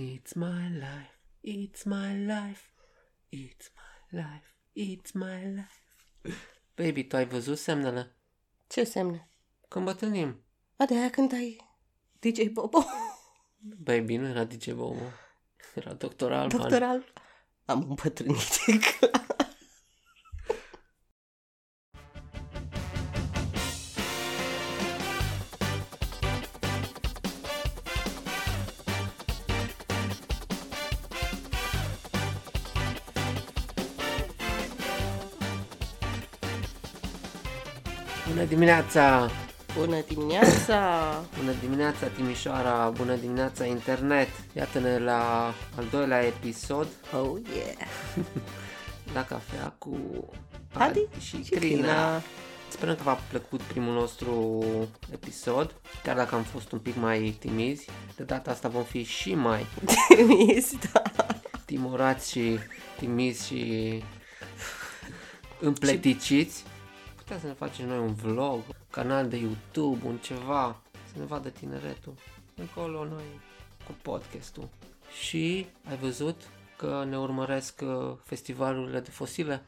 It's my life, it's my life, it's my life, it's my life. Baby, tu ai văzut semnele? Ce semne? Când bătrânim. A, de aia cântai DJ Bobo. Baby, nu era DJ Bobo. Era Dr. Alban. Doctoral. Am împătrânit. Bună dimineața! Bună dimineața! Bună dimineața Timișoara, bună dimineața internet. Iată-ne la al doilea episod Oh yeah! la cafea cu Adi și, și Crina. Crina. Sperăm că v-a plăcut primul nostru episod, chiar dacă am fost un pic mai timizi. De data asta vom fi și mai Trimis, da. timorați și timizi și împleticiți. Puteți să ne facem noi un vlog, canal de YouTube, un ceva, să ne vadă tineretul. Încolo noi cu podcastul. Și ai văzut că ne urmăresc uh, festivalurile de fosile?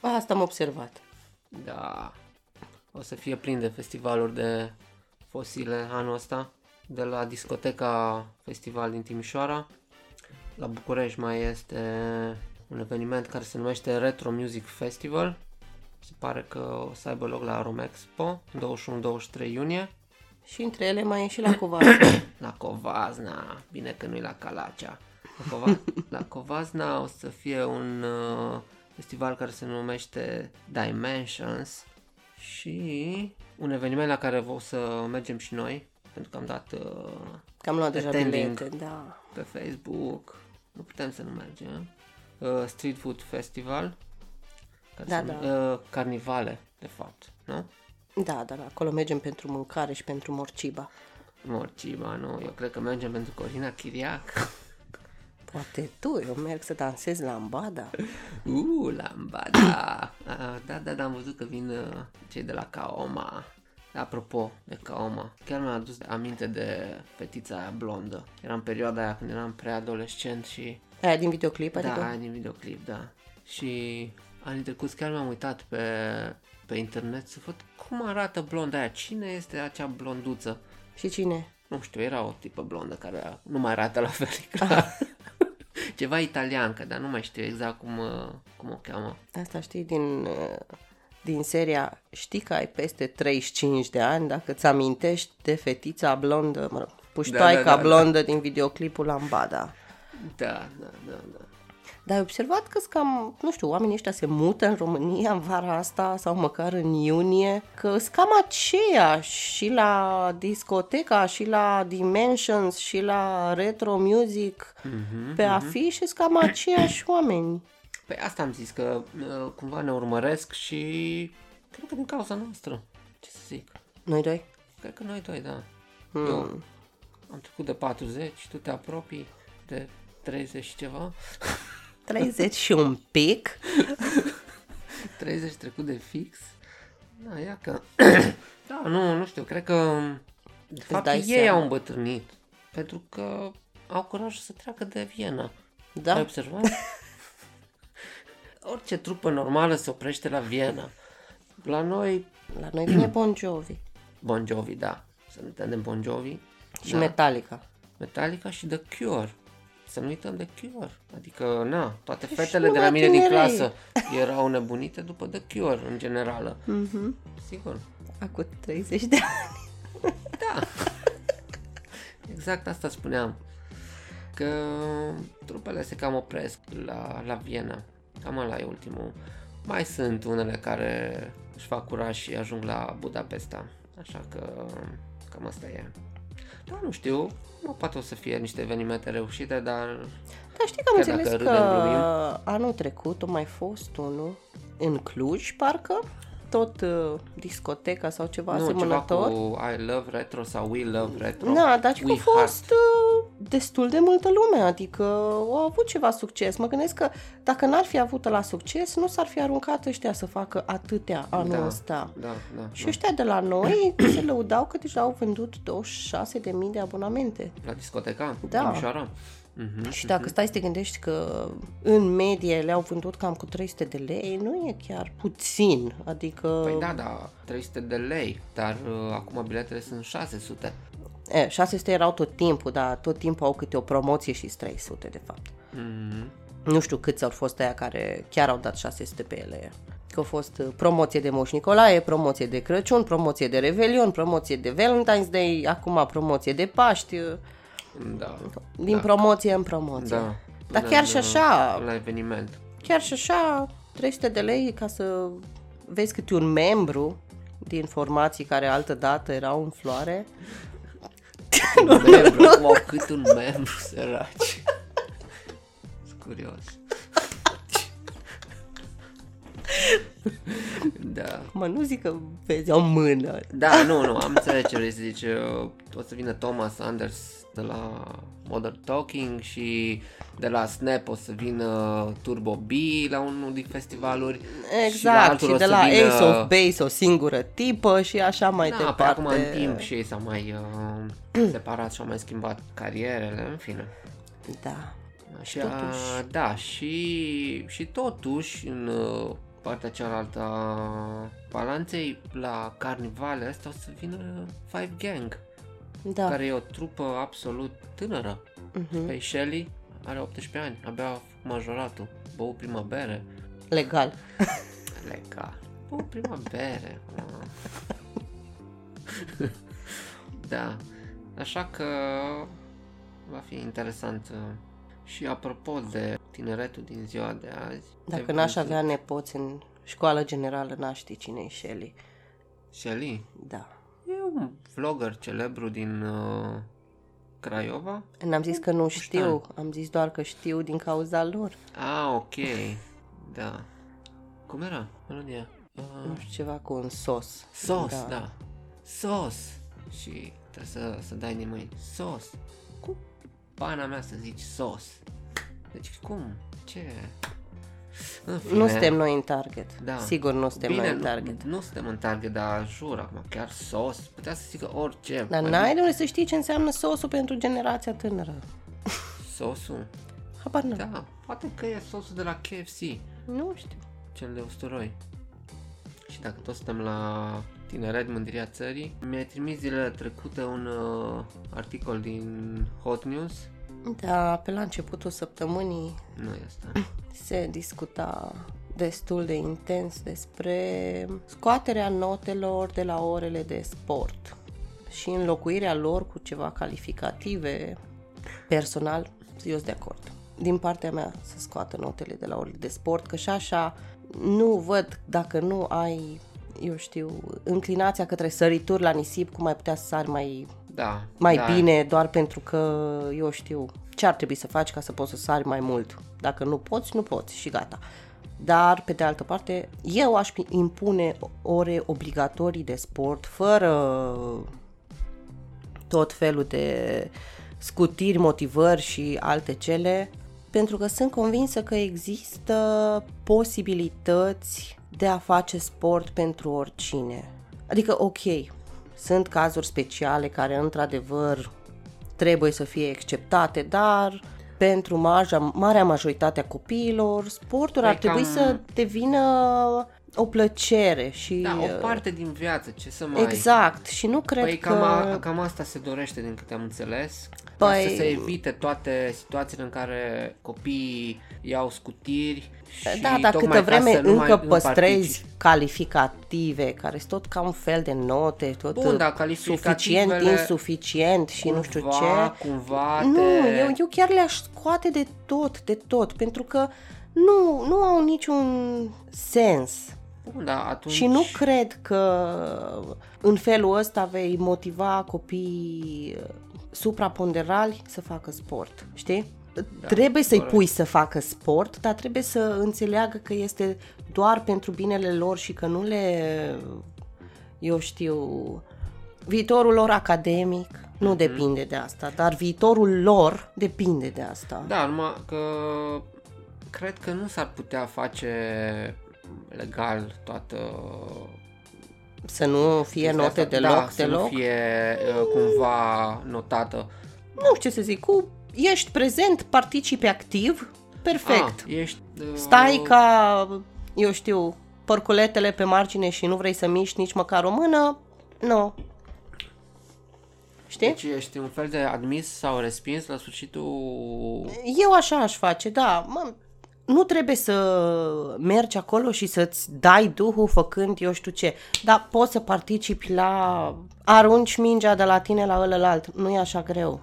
Asta am observat. Da, o să fie plin de festivaluri de fosile anul ăsta. De la discoteca festival din Timișoara, la București mai este un eveniment care se numește Retro Music Festival. Se pare că o să aibă loc la Romexpo, 21-23 iunie. Și între ele mai e și la Covac. La Covazna, bine că nu-i la Calacea. La, Cova- la Covazna o să fie un uh, festival care se numește Dimensions și un eveniment la care o să mergem și noi, pentru că am dat uh, Că am luat deja Attending. bilete, da. pe Facebook, nu putem să nu mergem, uh, Street Food Festival, care Da, se, da. Uh, carnivale, de fapt, nu? Da, dar acolo mergem pentru mâncare și pentru morciba. Morciba, nu? Eu cred că mergem pentru Corina Chiriac. Poate tu, eu merg să dansez la ambada. Uh, lambada! Ah, da, da, da, am văzut că vin uh, cei de la Kaoma. Apropo de Kaoma, chiar mi-a adus aminte de fetița aia blondă. Era în perioada aia când eram preadolescent și... Aia din videoclip, adică? Da, din videoclip, da. Și anii trecuți chiar mi-am uitat pe, pe internet să văd cum arată blonda aia. Cine este acea blonduță? Și cine? Nu știu, era o tipă blondă care nu mai arată la fel, e clar. Ceva italiancă, dar nu mai știu exact cum, uh, cum o cheamă. Asta știi din, uh, din seria Știi că ai peste 35 de ani dacă ți amintești de fetița blondă, mă rog, puștoaica Da, da, da, da. blondă din videoclipul Lambada. Da, da, da, da. Dar ai observat că cam, nu știu, oamenii ăștia se mută în România în vara asta sau măcar în iunie, că sunt cam aceiași și la discoteca, și la Dimensions, și la Retro Music, Mhm, pe afișe sunt cam aceiași oameni. Păi asta am zis, că uh, cumva ne urmăresc și cred că din cauza noastră. Ce să zic? Noi doi? Cred că noi doi, da. Eu am trecut de 40, tu te apropii de 30 și ceva. 30 și un pic. 30 trecut de fix. Da, ia că... da, nu, nu știu, cred că... De fapt, dai ei seama. au îmbătrânit. Pentru că au curaj să treacă de Viena. Ai Da? observat? Orice trupă normală se oprește la Viena. La noi, La noi vine Bon Jovi Bon Jovi, da. Să nu uităm de Bon Jovi. și da. Metallica. Metallica și The Cure. Să nu uităm de Cure. Adică, na, toate Deci fetele de la numai mine din tinerei. clasă erau nebunite după The Cure, în generală. Mhm. Sigur. Acum 30 de ani. Da. Exact asta spuneam. Că trupele se cam opresc la, la Viena. Cam ăla e ultimul. Mai sunt unele care își fac curaj și ajung la Budapesta. Așa că cam asta e. Da, nu știu. Nu poate o să fie niște evenimente reușite, dar Dar știi că am Chiar dacă înțeles râdem, că glumim. anul trecut a mai fost unul în Cluj, parcă, tot uh, discoteca sau ceva nu, ceva asemănător. cu I love retro sau We love retro. Da, dar și că We a fost uh, destul de multă lume, adică au avut ceva succes. Mă gândesc că dacă n-ar fi avut la succes, nu s-ar fi aruncat ăștia să facă atâtea anul Da, ăsta. Da, da. Și da. ăștia de la noi se lăudau că deja au vândut 26.000 de abonamente. La discoteca? Da. Timișoara? Mhm. Și dacă stai să te gândești că în medie le-au vândut cam cu 300 de lei, nu e chiar puțin. Adică... Păi da, da, 300 de lei, dar uh, acum biletele sunt 600. E, 600 erau tot timpul, dar tot timpul au câte o promoție și 300 de fapt. Mhm. Nu știu câți au fost aia care chiar au dat 600 pe ele. Că au fost uh, promoție de Moș Nicolae, promoție de Crăciun, promoție de Revelion, promoție de Valentine's Day, acum promoție de Paști, uh, Da. din da. promoție în promoție. Da. Dar Da, chiar da, și așa, La eveniment. chiar și așa, 300 de lei ca să vezi câte un membru din formații care altă dată erau în floare. Un membru, acum au cât un membru, săraci. Sunt curios. Da. Mă, nu zic că vezi o mână. Da, nu, nu, am înțeles ce vrei să zici. Uh, O să vină Thomas Anders de la Modern Talking și de la Snap o să vină Turbo B la unul din festivaluri. Exact, altul și, o de să la vină- Ace of Base o singură tipă și așa mai da, departe. pe acum în timp și ei s-au mai uh, separat și au mai schimbat carierele, în fine. Da. Așa, totuși- da, și, și totuși în uh, partea cealaltă a balanței, la carnivale astea o să vină Five Gang, Da. care e o trupă absolut tânără. Mhm. Pe Shelly are 18 ani, abia a făcut majoratul, băut prima bere, Legal. legal, băut prima bere. ah. da, așa că va fi interesant. uh, Și apropo de tineretul din ziua de azi, Dacă te n-aș văzut- avea nepoți în școală generală, n-aș ști cine e Shelly. Shelly, Da. e un vlogger celebru din uh, Craiova. N-am zis că nu știu, ani. am zis doar că știu din cauza lor. Ah, ok, da. Cum era melodia? Uh, Nu știu, ceva cu un sos. Sos, da. da. Sos. Și trebuie să, să dai din mâini. Sos. Cum pana mea să zici sos? Deci cum? Ce? În fine, Nu suntem noi în target. Da. Sigur nu suntem Bine, noi în nu, target. nu suntem în target, dar jur, acum chiar sos. Putea să zică orice. Dar Mai n-ai de unde să știi ce înseamnă sosul pentru generația tânără. Sosul? Habar n Da, poate că e sosul de la KFC. Nu știu. Cel de usturoi. Și dacă tot suntem la tineret, mândria țării, mi-ai trimis zilele trecute un uh, articol din Hot News. Da, pe la începutul săptămânii Nu e asta. se discuta destul de intens despre scoaterea notelor de la orele de sport și înlocuirea lor cu ceva calificative. Personal, eu sunt de acord. Din partea mea să scoată notele de la orele de sport, că și așa nu văd dacă nu ai, eu știu, înclinația către sărituri la nisip, cum ai putea să sari mai Da. mai da. bine doar pentru că, eu știu, ce ar trebui să faci ca să poți să sari mai mult. Dacă nu poți, nu poți și gata. Dar, pe de altă parte, eu aș impune ore obligatorii de sport, fără tot felul de scutiri, motivări și alte cele, pentru că sunt convinsă că există posibilități de a face sport pentru oricine. Adică, ok, sunt cazuri speciale care, într-adevăr, trebuie să fie acceptate, dar pentru maja, marea majoritate a copiilor, sportul Păi ar trebui cam- să devină o plăcere și... Da, uh, o parte din viață, ce să mai... Exact, și nu cred Păi că... cam, a, cam asta se dorește din câte am înțeles. Ca Păi- să se evite toate situațiile în care copiii iau scutiri și Da, dar tocmai câtă ca vreme să nu mai încă nu păstrezi participi. calificative, care sunt tot ca un fel de note, tot Bun, da, suficient, calificativele insuficient și nu știu cumva, ce. Cumva Nu, te... eu, eu chiar le-aș scoate de tot, de tot, pentru că nu, nu au niciun sens. Bun, da, atunci... Și nu cred că în felul ăsta vei motiva copiii supraponderali să facă sport, știi? Da, trebuie să-i corect. pui să facă sport, dar trebuie să înțeleagă că este doar pentru binele lor și că nu le, eu știu, viitorul lor academic, nu depinde de asta, dar viitorul lor depinde de asta. Da, numai că cred că nu s-ar putea face legal toată Să nu fie chestia note asta. deloc, da, să deloc. nu fie uh, cumva notată. Nu știu ce să zic, cu ești prezent, participi activ, perfect. Ah, ești, uh, Stai ca, eu știu, porculetele pe margine și nu vrei să miști nici măcar o mână, nu. Știi? Deci ești un fel de admis sau respins la sfârșitul... Eu așa aș face, da. Mă, nu trebuie să mergi acolo și să-ți dai duhul făcând eu știu ce. Dar poți să participi la... Arunci mingea de la tine la ălălalt. Nu e așa greu.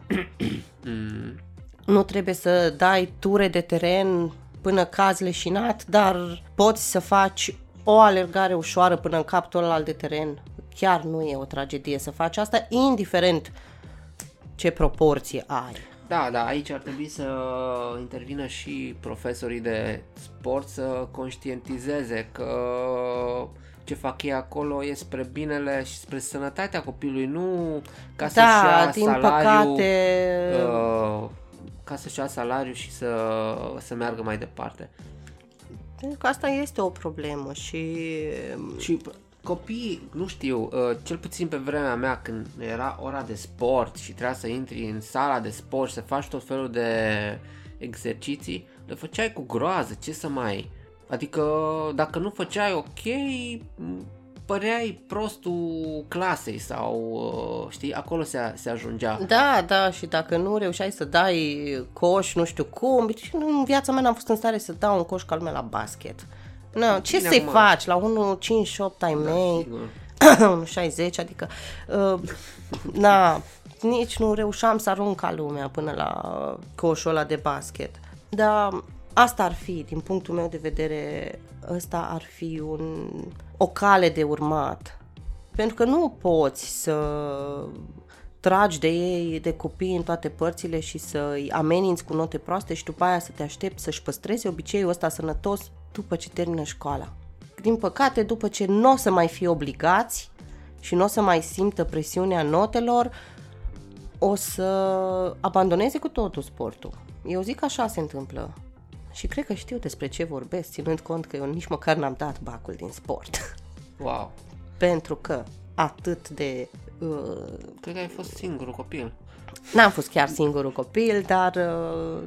Mm, Nu trebuie să dai ture de teren până cazi leșinat, dar poți să faci o alergare ușoară până în capul ălalt de teren. Chiar nu e o tragedie să faci asta, indiferent ce proporție ai. Da, da, aici ar trebui să intervină și profesorii de sport să conștientizeze că ce fac ei acolo e spre binele și spre sănătatea copilului, nu ca să-și Da, ia din salariu, păcate... uh, ca să-și ia salariu și să, să meargă mai departe. Pentru că asta este o problemă și Și copiii, nu știu, uh, cel puțin pe vremea mea când era ora de sport și trebuia să intri în sala de sport și să faci tot felul de exerciții, le făceai cu groază, ce să mai... Adică dacă nu făceai ok, m, păreai prostul clasei sau, uh, știi, acolo se, se ajungea. Da, da, și dacă nu reușeai să dai coș, nu știu cum, deci în viața mea n-am fost în stare să dau un coș ca lumea la basket. Nu, ce Bine, să-i acum- faci la 1,58 ai Da, mei, sigur. 1,60, adică, uh, na, nici nu reușeam să arunc ca lumea până la coșul ăla de basket. Dar asta ar fi, din punctul meu de vedere, ăsta ar fi un, o cale de urmat. Pentru că nu poți să tragi de ei, de copii în toate părțile și să-i ameninți cu note proaste și după aia să te aștepți să-și păstreze obiceiul ăsta sănătos după ce termină școala. Din păcate, după ce nu o să mai fie obligați și nu o să mai simtă presiunea notelor, o să abandoneze cu totul sportul. Eu zic că așa se întâmplă. Și cred că știu despre ce vorbesc, ținând cont că eu nici măcar n-am dat bacul din sport. Wow. Pentru că atât de... Uh, Cred că ai fost singurul copil. n-am fost chiar singurul copil, dar uh,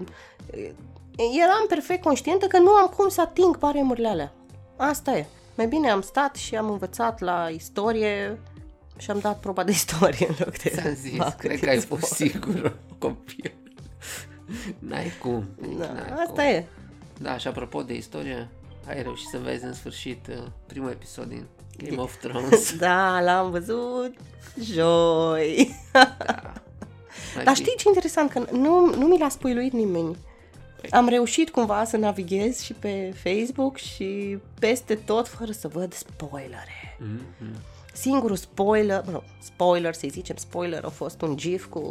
eram perfect conștientă că nu am cum să ating baremurile alea. Asta e. Mai bine am stat și am învățat la istorie și am dat proba de istorie în loc de Ți-am zis, bacul cred din că ai sport. fost singurul copil. N-ai cum. Da, n-ai asta cum. e. Da, și apropo de istorie, ai reușit să vezi în sfârșit uh, primul episod din Game of Thrones. Da, l-am văzut joi. Mai Dar fi- știi ce interesant? Că nu, nu mi l-a spoiluit nimeni. Am reușit cumva să navighez și pe Facebook și peste tot fără să văd spoilere. Mhm. Singurul spoiler, nu, spoiler, să-i zicem spoiler, a fost un gif cu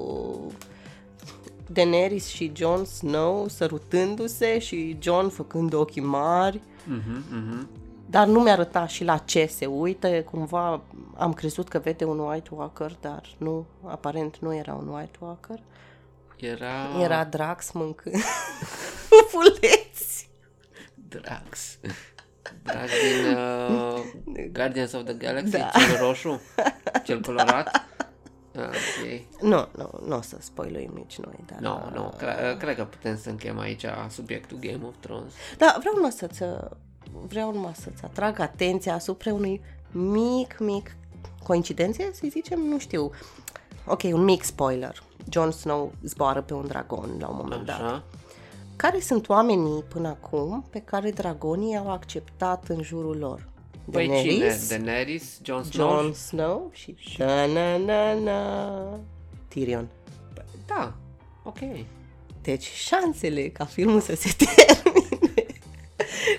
Daenerys și Jon Snow sărutându-se și Jon făcând ochii mari. Mhm, mhm. Dar nu mi-arăta și la ce se uită, cumva am crezut că vede un White Walker, dar nu, aparent nu era un White Walker. Era... Era Drax mâncând pufuleți. Drax. Drax din uh, Guardians of the Galaxy, Da. cel roșu, cel colorat. Ah, ok. Nu, nu, nu o să spoiluim nici noi, dar... Nu, nu, cre- cred că putem să încheiem aici subiectul Game of Thrones. Da, vreau numai să-ți, vreau numai să-ți atrag atenția asupra unui mic, mic coincidențe, să zicem, nu știu. Ok, un mic spoiler. Jon Snow zboară pe un dragon la un moment dat. Așa? Care sunt oamenii până acum pe care dragonii au acceptat în jurul lor? Păi cine? Daenerys, Daenerys? Jon Snow? Jon Snow și na na na na Tyrion. Da, ok. Deci șansele ca filmul să se termine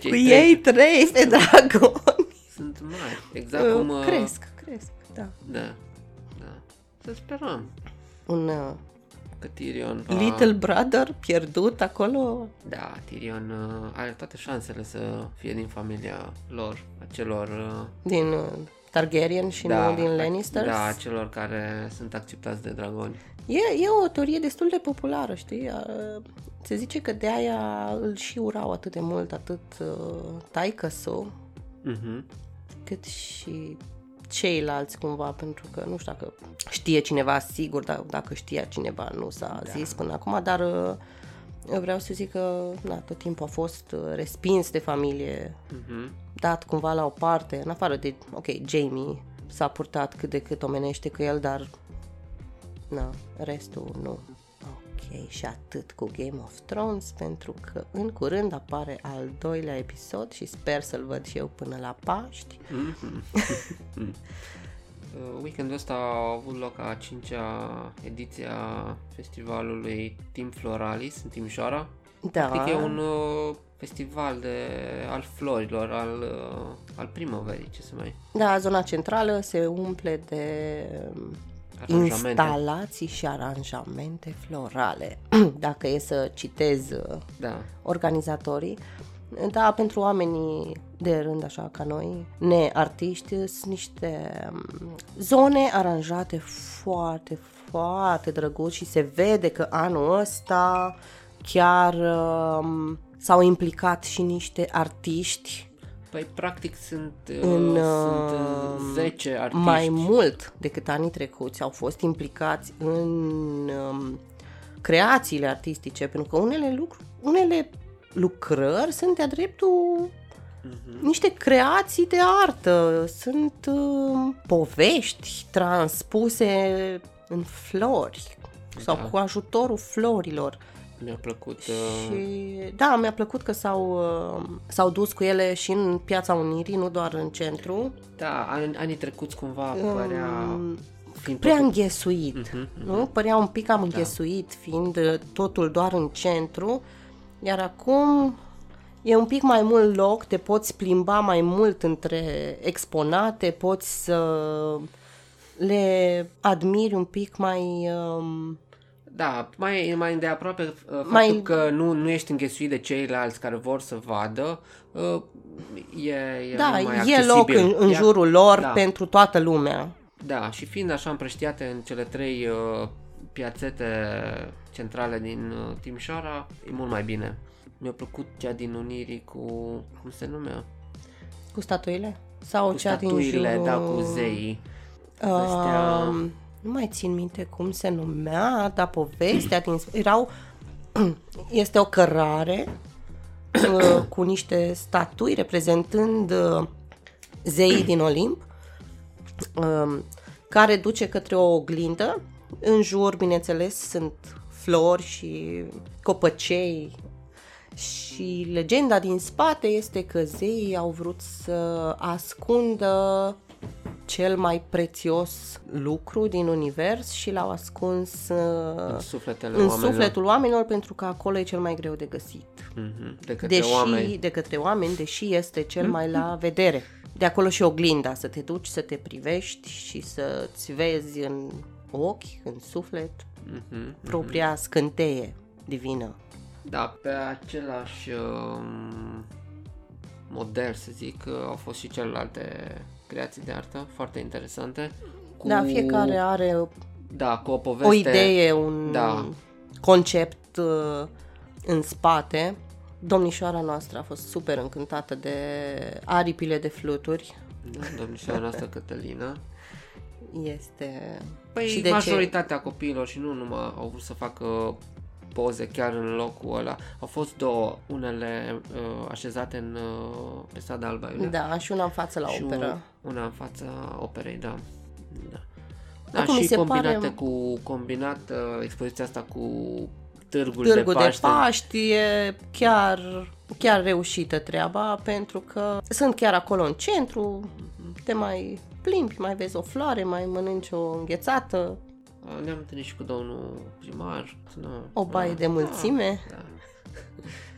Cei cu trei ei trei pe dragoni Sunt mari. Exact cum... uh, cresc, cresc, da. Da, da. Să sperăm Un uh, că Tyrion va... little brother pierdut acolo. Da, Tyrion uh, are toate șansele să fie din familia lor, a celor... Uh, Din uh, Targaryen și nu din Lannisters. Da, celor care sunt acceptați de dragoni. E, e o teorie destul de populară, știi? Uh, Se zice că de aia îl și urau atât de mult, atât uh, taică Mhm. cât și ceilalți cumva, pentru că nu știu dacă știe cineva sigur, dar dacă știa cineva nu s-a da. zis până acum, dar uh, eu vreau să zic că na, tot timpul a fost uh, respins de familie, Mhm. dat cumva la o parte, în afară de, ok, Jamie s-a purtat cât de cât omenește cu el, dar na, restul nu. Ok, și atât cu Game of Thrones, pentru că în curând apare al doilea episod și sper să-l văd și eu până la Paști. Uh, Weekendul ăsta a avut loc a cincea ediție a festivalului Tim Floralis în Timișoara. Da, Practic e un uh, festival de, al florilor, al, uh, al primăverii, ce se mai... da, zona centrală se umple de um, Aranjamente. instalații și aranjamente florale. Dacă e să citez uh, Da, organizatorii. Da, pentru oamenii de rând, așa ca noi, neartiști, sunt niște um, zone aranjate foarte, foarte drăguț și se vede că anul ăsta chiar um, s-au implicat și niște artiști păi practic sunt, uh, în sunt uh, uh, 10 artiști. mai mult decât anii trecuți au fost implicați în um, creațiile artistice, pentru că unele lucruri, unele lucrări sunt de-a dreptul niște creații de artă, sunt um, povești transpuse în flori sau Da. cu ajutorul florilor. Mi-a plăcut... Uh, Și da, mi-a plăcut că s-au, uh, s-au dus cu ele și în Piața Unirii, nu doar în centru. da, an, anii trecuți cumva părea... Um, fiind prea totul- înghesuit, Mhm, nu? Părea un pic cam înghesuit, fiind uh, totul doar în centru, iar acum e un pic mai mult loc, te poți plimba mai mult între exponate, poți să le admiri un pic mai... Um, Da, mai, mai îndeaproape uh, faptul Mai- că nu, nu ești înghesuit de ceilalți care vor să vadă, uh, e, e da, mult mai e accesibil. loc în, în Ia- jurul lor da. pentru toată lumea. Da, și fiind așa împrăștiate în cele trei uh, piațete centrale din uh, Timișoara, e mult mai bine. Mi-a plăcut cea din Unirii cu, cum se numea? Cu statuile? Sau Cu cea din statuile, jurul... da, cu zeii. Povestea- Um, nu mai țin minte cum se numea, dar povestea din... Erau... Este o cărare uh, cu niște statui reprezentând uh, zeii din Olimp, um, care duce către o oglindă. În jur, bineînțeles, sunt flori și copăcei și legenda din spate este că zeii au vrut să ascundă cel mai prețios lucru din univers și l-au ascuns uh, În sufletele în oamenilor. sufletul oamenilor pentru că acolo e cel mai greu de găsit. Mhm, De către Deși, oameni. de către oameni, deși este cel mai la vedere. De acolo și oglinda, să te duci, să te privești și să-ți vezi în ochi, în suflet, Mhm. propria scânteie divină. Da, pe același um, model, să zic, uh, au fost și celelalte creații de artă foarte interesante. Cu, Da, fiecare are Da, cu o poveste. o idee, un Da. concept uh, în spate. Domnișoara noastră a fost super încântată de aripile de fluturi. Da, domnișoara noastră Cătălina. Este... Păi și de ce? majoritatea copiilor și nu numai au vrut să facă poze chiar în locul ăla. Au fost două, unele uh, așezate în, uh, pe strada Alba Iulia Da, și una în față la și operă. una în fața operei, da. Da, da Acum mi și se combinate pare- cu combinat uh, expoziția asta cu târgul, Târgul de Paște. de Paști e chiar, chiar reușită treaba pentru că sunt chiar acolo în centru, te mai plimbi, mai vezi o floare, mai mănânci o înghețată, Uh, Ne-am întâlnit și cu domnul primar. Nu, o baie uh, de mulțime. Da.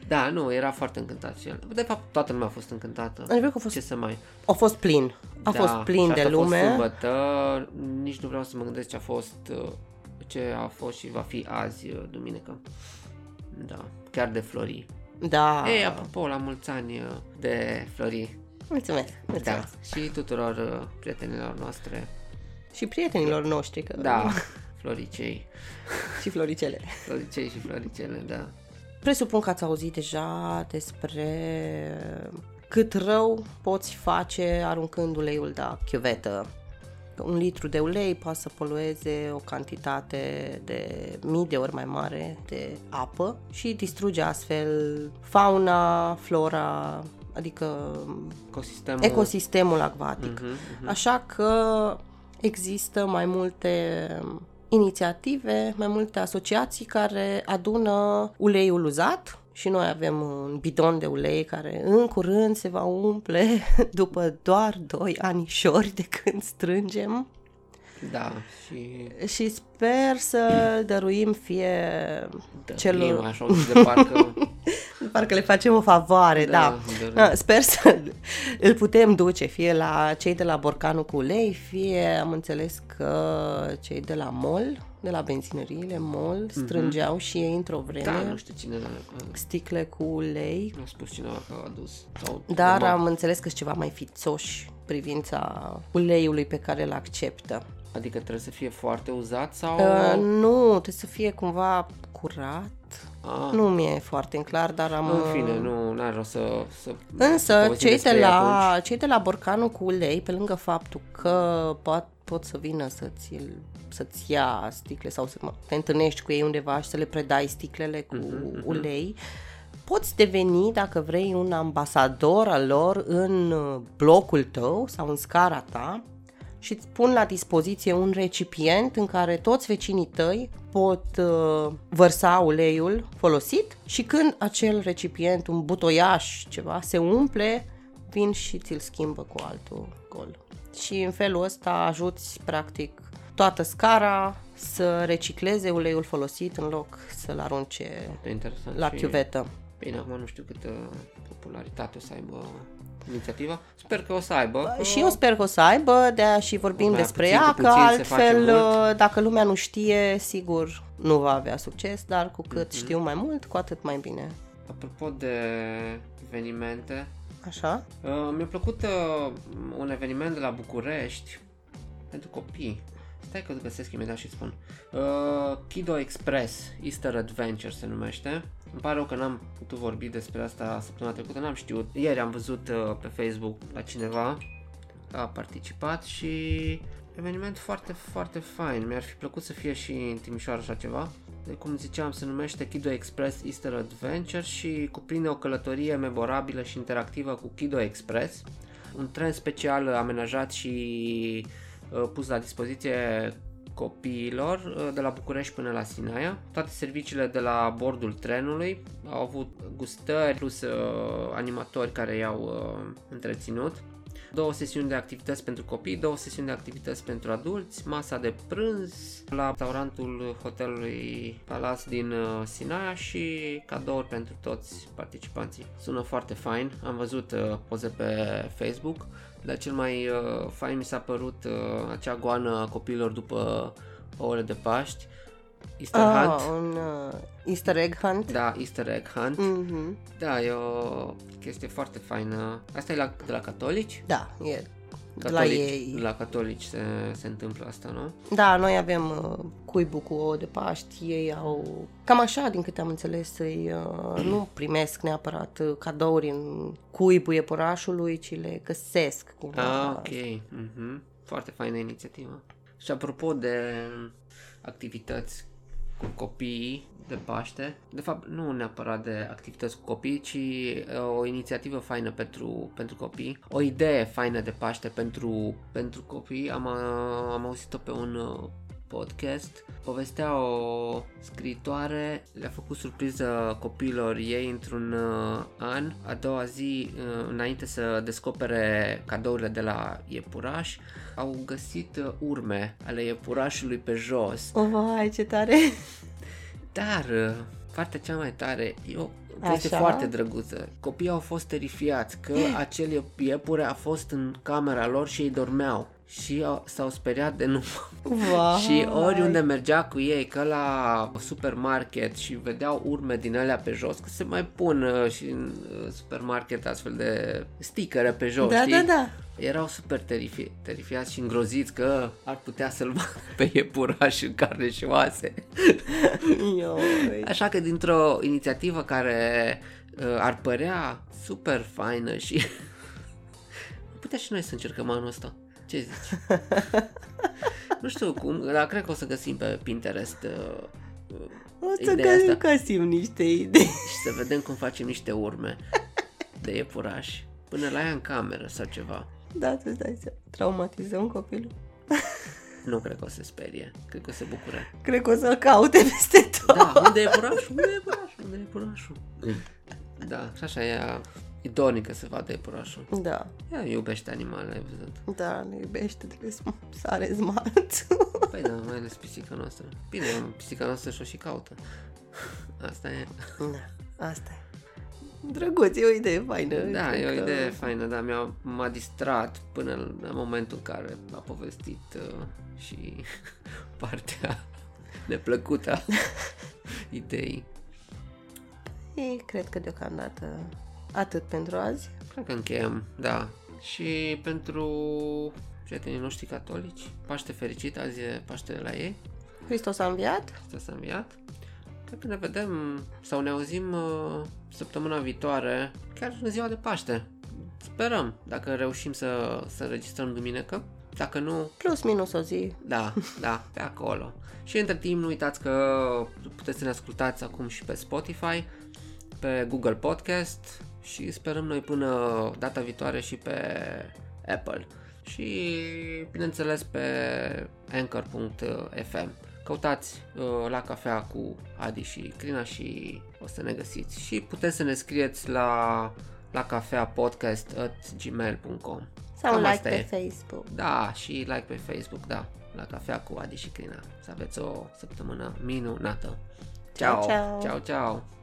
Da, nu, era foarte încântat și el. De fapt, toată lumea a fost încântată. Adevăr că a fost, Ce să mai... a fost plin. A da, fost plin și de asta A lume. fost sâmbătă, nici nu vreau să mă gândesc ce a fost, uh, ce a fost și va fi azi, uh, duminică. Da, chiar de flori. Da. Ei, apropo, la mulți ani uh, de flori. Mulțumesc, Da, mulțumesc. și tuturor uh, prietenilor noastre. Și prietenilor noștri, că Da, floricei. și floricele. Floricei și floricele, da. Presupun că ați auzit deja despre cât rău poți face aruncând uleiul de chiuvetă. Un litru de ulei poate să polueze o cantitate de mii de ori mai mare de apă și distruge astfel fauna, flora, adică Ecosistemul... ecosistemul acvatic. Mhm, mhm. Așa că există mai multe inițiative, mai multe asociații care adună uleiul uzat și noi avem un bidon de ulei care în curând se va umple după doar 2 anișori de când strângem Da, și și sper să dăruim fie celor... celor... așa de parcă... Parcă le facem o favoare, da. dăruim. da. Sper să îl putem duce fie la cei de la Borcanul cu ulei, fie am înțeles că cei de la MOL, de la benzinăriile MOL, strângeau și ei într-o vreme Mhm. Da, nu știu cine l-a sticle cu ulei, Nu a spus cineva că a adus. Sau dar urma. am înțeles că sunt ceva mai fițoși privința uleiului pe care îl acceptă. Adică trebuie să fie foarte uzat sau... Uh, nu, trebuie să fie cumva curat. Ah, Nu mi-e foarte în clar, dar am... În fine, nu are rost să... să Însă, povestim cei de, despre ei la, atunci. cei de la borcanul cu ulei, pe lângă faptul că pot, pot să vină să-ți, să-ți ia sticle sau să mă, te întâlnești cu ei undeva și să le predai sticlele cu Mhm, ulei, poți deveni, dacă vrei, un ambasador al lor în uh, blocul tău sau în scara ta și îți pun la dispoziție un recipient în care toți vecinii tăi pot uh, vărsa uleiul folosit și când acel recipient, un butoiaș, ceva, se umple, vin și ți-l schimbă cu altul gol. Și în felul ăsta ajuți, practic, toată scara să recicleze uleiul folosit în loc să-l arunce Foarte interesant la și... chiuvetă. Bine, acum nu știu câtă popularitate o să aibă inițiativa. Sper că o să aibă. că- Și eu sper că o să aibă, de și vorbim Mai despre puțin ea, cu că puțin se face altfel, mult. dacă lumea nu știe, sigur nu va avea succes, dar cu Mhm. cât știu mai mult, cu atât mai bine. Apropo de evenimente, Așa? uh, mi-a plăcut uh, un eveniment de la București pentru copii. Stai că îl găsesc imediat și spun. Uh, Kido Express Easter Adventure se numește. Îmi pare rău că n-am putut vorbi despre asta săptămâna trecută, n-am știut. Ieri am văzut uh, pe Facebook la cineva a participat și eveniment foarte, foarte fain. Mi-ar fi plăcut să fie și în Timișoara așa ceva. De cum ziceam, se numește Kido Express Easter Adventure și cuprinde o călătorie memorabilă și interactivă cu Kido Express, un tren special amenajat și uh, pus la dispoziție copiilor uh, de la București până la Sinaia. Toate serviciile de la bordul trenului au avut gustări plus uh, animatori care i-au uh, întreținut. Două sesiuni de activități pentru copii, două sesiuni de activități pentru adulți, masa de prânz la restaurantul hotelului Palace din uh, Sinaia și cadouri pentru toți participanții. Sună foarte fain, am văzut uh, poze pe Facebook, dar cel mai uh, fain mi s-a părut uh, acea goană a copiilor după ore de Paști, Easter Ah, Hunt. un uh, easter egg hunt. Da, Easter egg hunt. Mhm. Da, e o chestie foarte faină. Asta e la, de la catolici? Da, e de la Catolici, ei. La catolici se, se întâmplă asta, nu? Da, noi avem uh, cuibul cu ouă de Paști, ei au... Cam așa, din câte am înțeles, ei uh, nu primesc neapărat uh, cadouri în cuibul iepurașului, ci le găsesc cumva. Ah, ok. Mhm. Foarte faină inițiativă. Și apropo de activități cu copiii de Paște, de fapt nu neapărat de activități cu copii, ci uh, o inițiativă faină pentru, pentru copii, o idee faină de Paște pentru, pentru copii. Am, uh, am auzit-o pe un uh, podcast. Povestea o scriitoare, le-a făcut surpriză copiilor ei într-un uh, an, a doua zi, uh, înainte să descopere cadourile de la iepuraș, au găsit uh, urme ale iepurașului pe jos. O, vai, ce tare! Dar uh, partea cea mai tare e o chestie Așa? foarte drăguță. Copiii au fost terifiați că acel iepure a fost în camera lor și ei dormeau. Și au, s-au speriat de nu. Vai. și oriunde mergea cu ei, că la supermarket și vedeau urme din alea pe jos, că se mai pun uh, și în uh, supermarket astfel de stickere pe jos, Da, știi? da, da. Erau super terifi- terifiați și îngroziți că ar putea să-l vadă pe iepuraș în carne și oase. Ioi. Așa că dintr-o inițiativă care uh, ar părea super faină și putea și noi să încercăm anul ăsta. Ce zici? nu știu cum, dar cred că o să găsim pe Pinterest uh, uh, O să ideea asta găsim, găsim niște idei. și să vedem cum facem niște urme de iepuraș. Până la ea în cameră sau ceva. Da, tu dai seama. Traumatizăm copilul. Nu cred că o se sperie. Cred că o se bucure. Cred că o să-l caute peste tot. Da, unde e iepurașul? Unde e iepurașul? Unde e iepurașul? Da, și așa e idonică să vadă iepurașul. Da, Ea iubește animalele, ai văzut. da, le iubește, le sm- sare smart. Păi da, mai ales pisica noastră. Bine, pisica noastră și-o și caută. Asta e. da, asta e. Drăguț, e o idee faină. Da, Cred e o că- idee faină, dar mi-a, m-a distrat până în momentul în care a povestit uh, și partea neplăcută a ideii. Ei, cred că deocamdată atât pentru azi. Cred că încheiem, da. Și pentru prietenii noștri catolici, Paște fericit, azi e Paștele la ei, Hristos a înviat? asta s-a înviat. Cred că ne vedem sau ne auzim uh, săptămâna viitoare, chiar în ziua de Paște. Sperăm, dacă reușim să, să înregistrăm duminică. Dacă nu, Plus minus o zi. da, da, pe acolo. Și între timp nu uitați că puteți să ne ascultați acum și pe Spotify, pe Google Podcast și sperăm noi până data viitoare și pe Apple. Și bineînțeles pe anchor.fm. Căutați uh, la cafea cu Adi și Crina și o să ne găsiți. Și puteți să ne scrieți la la cafea podcast at gmail.com Sau Cam like asta pe e. Facebook. Da, și like pe Facebook, da, la cafea cu Adi și Crina. Să aveți o săptămână minunată. Ciao, Ciao, ciao. ciao, ciao.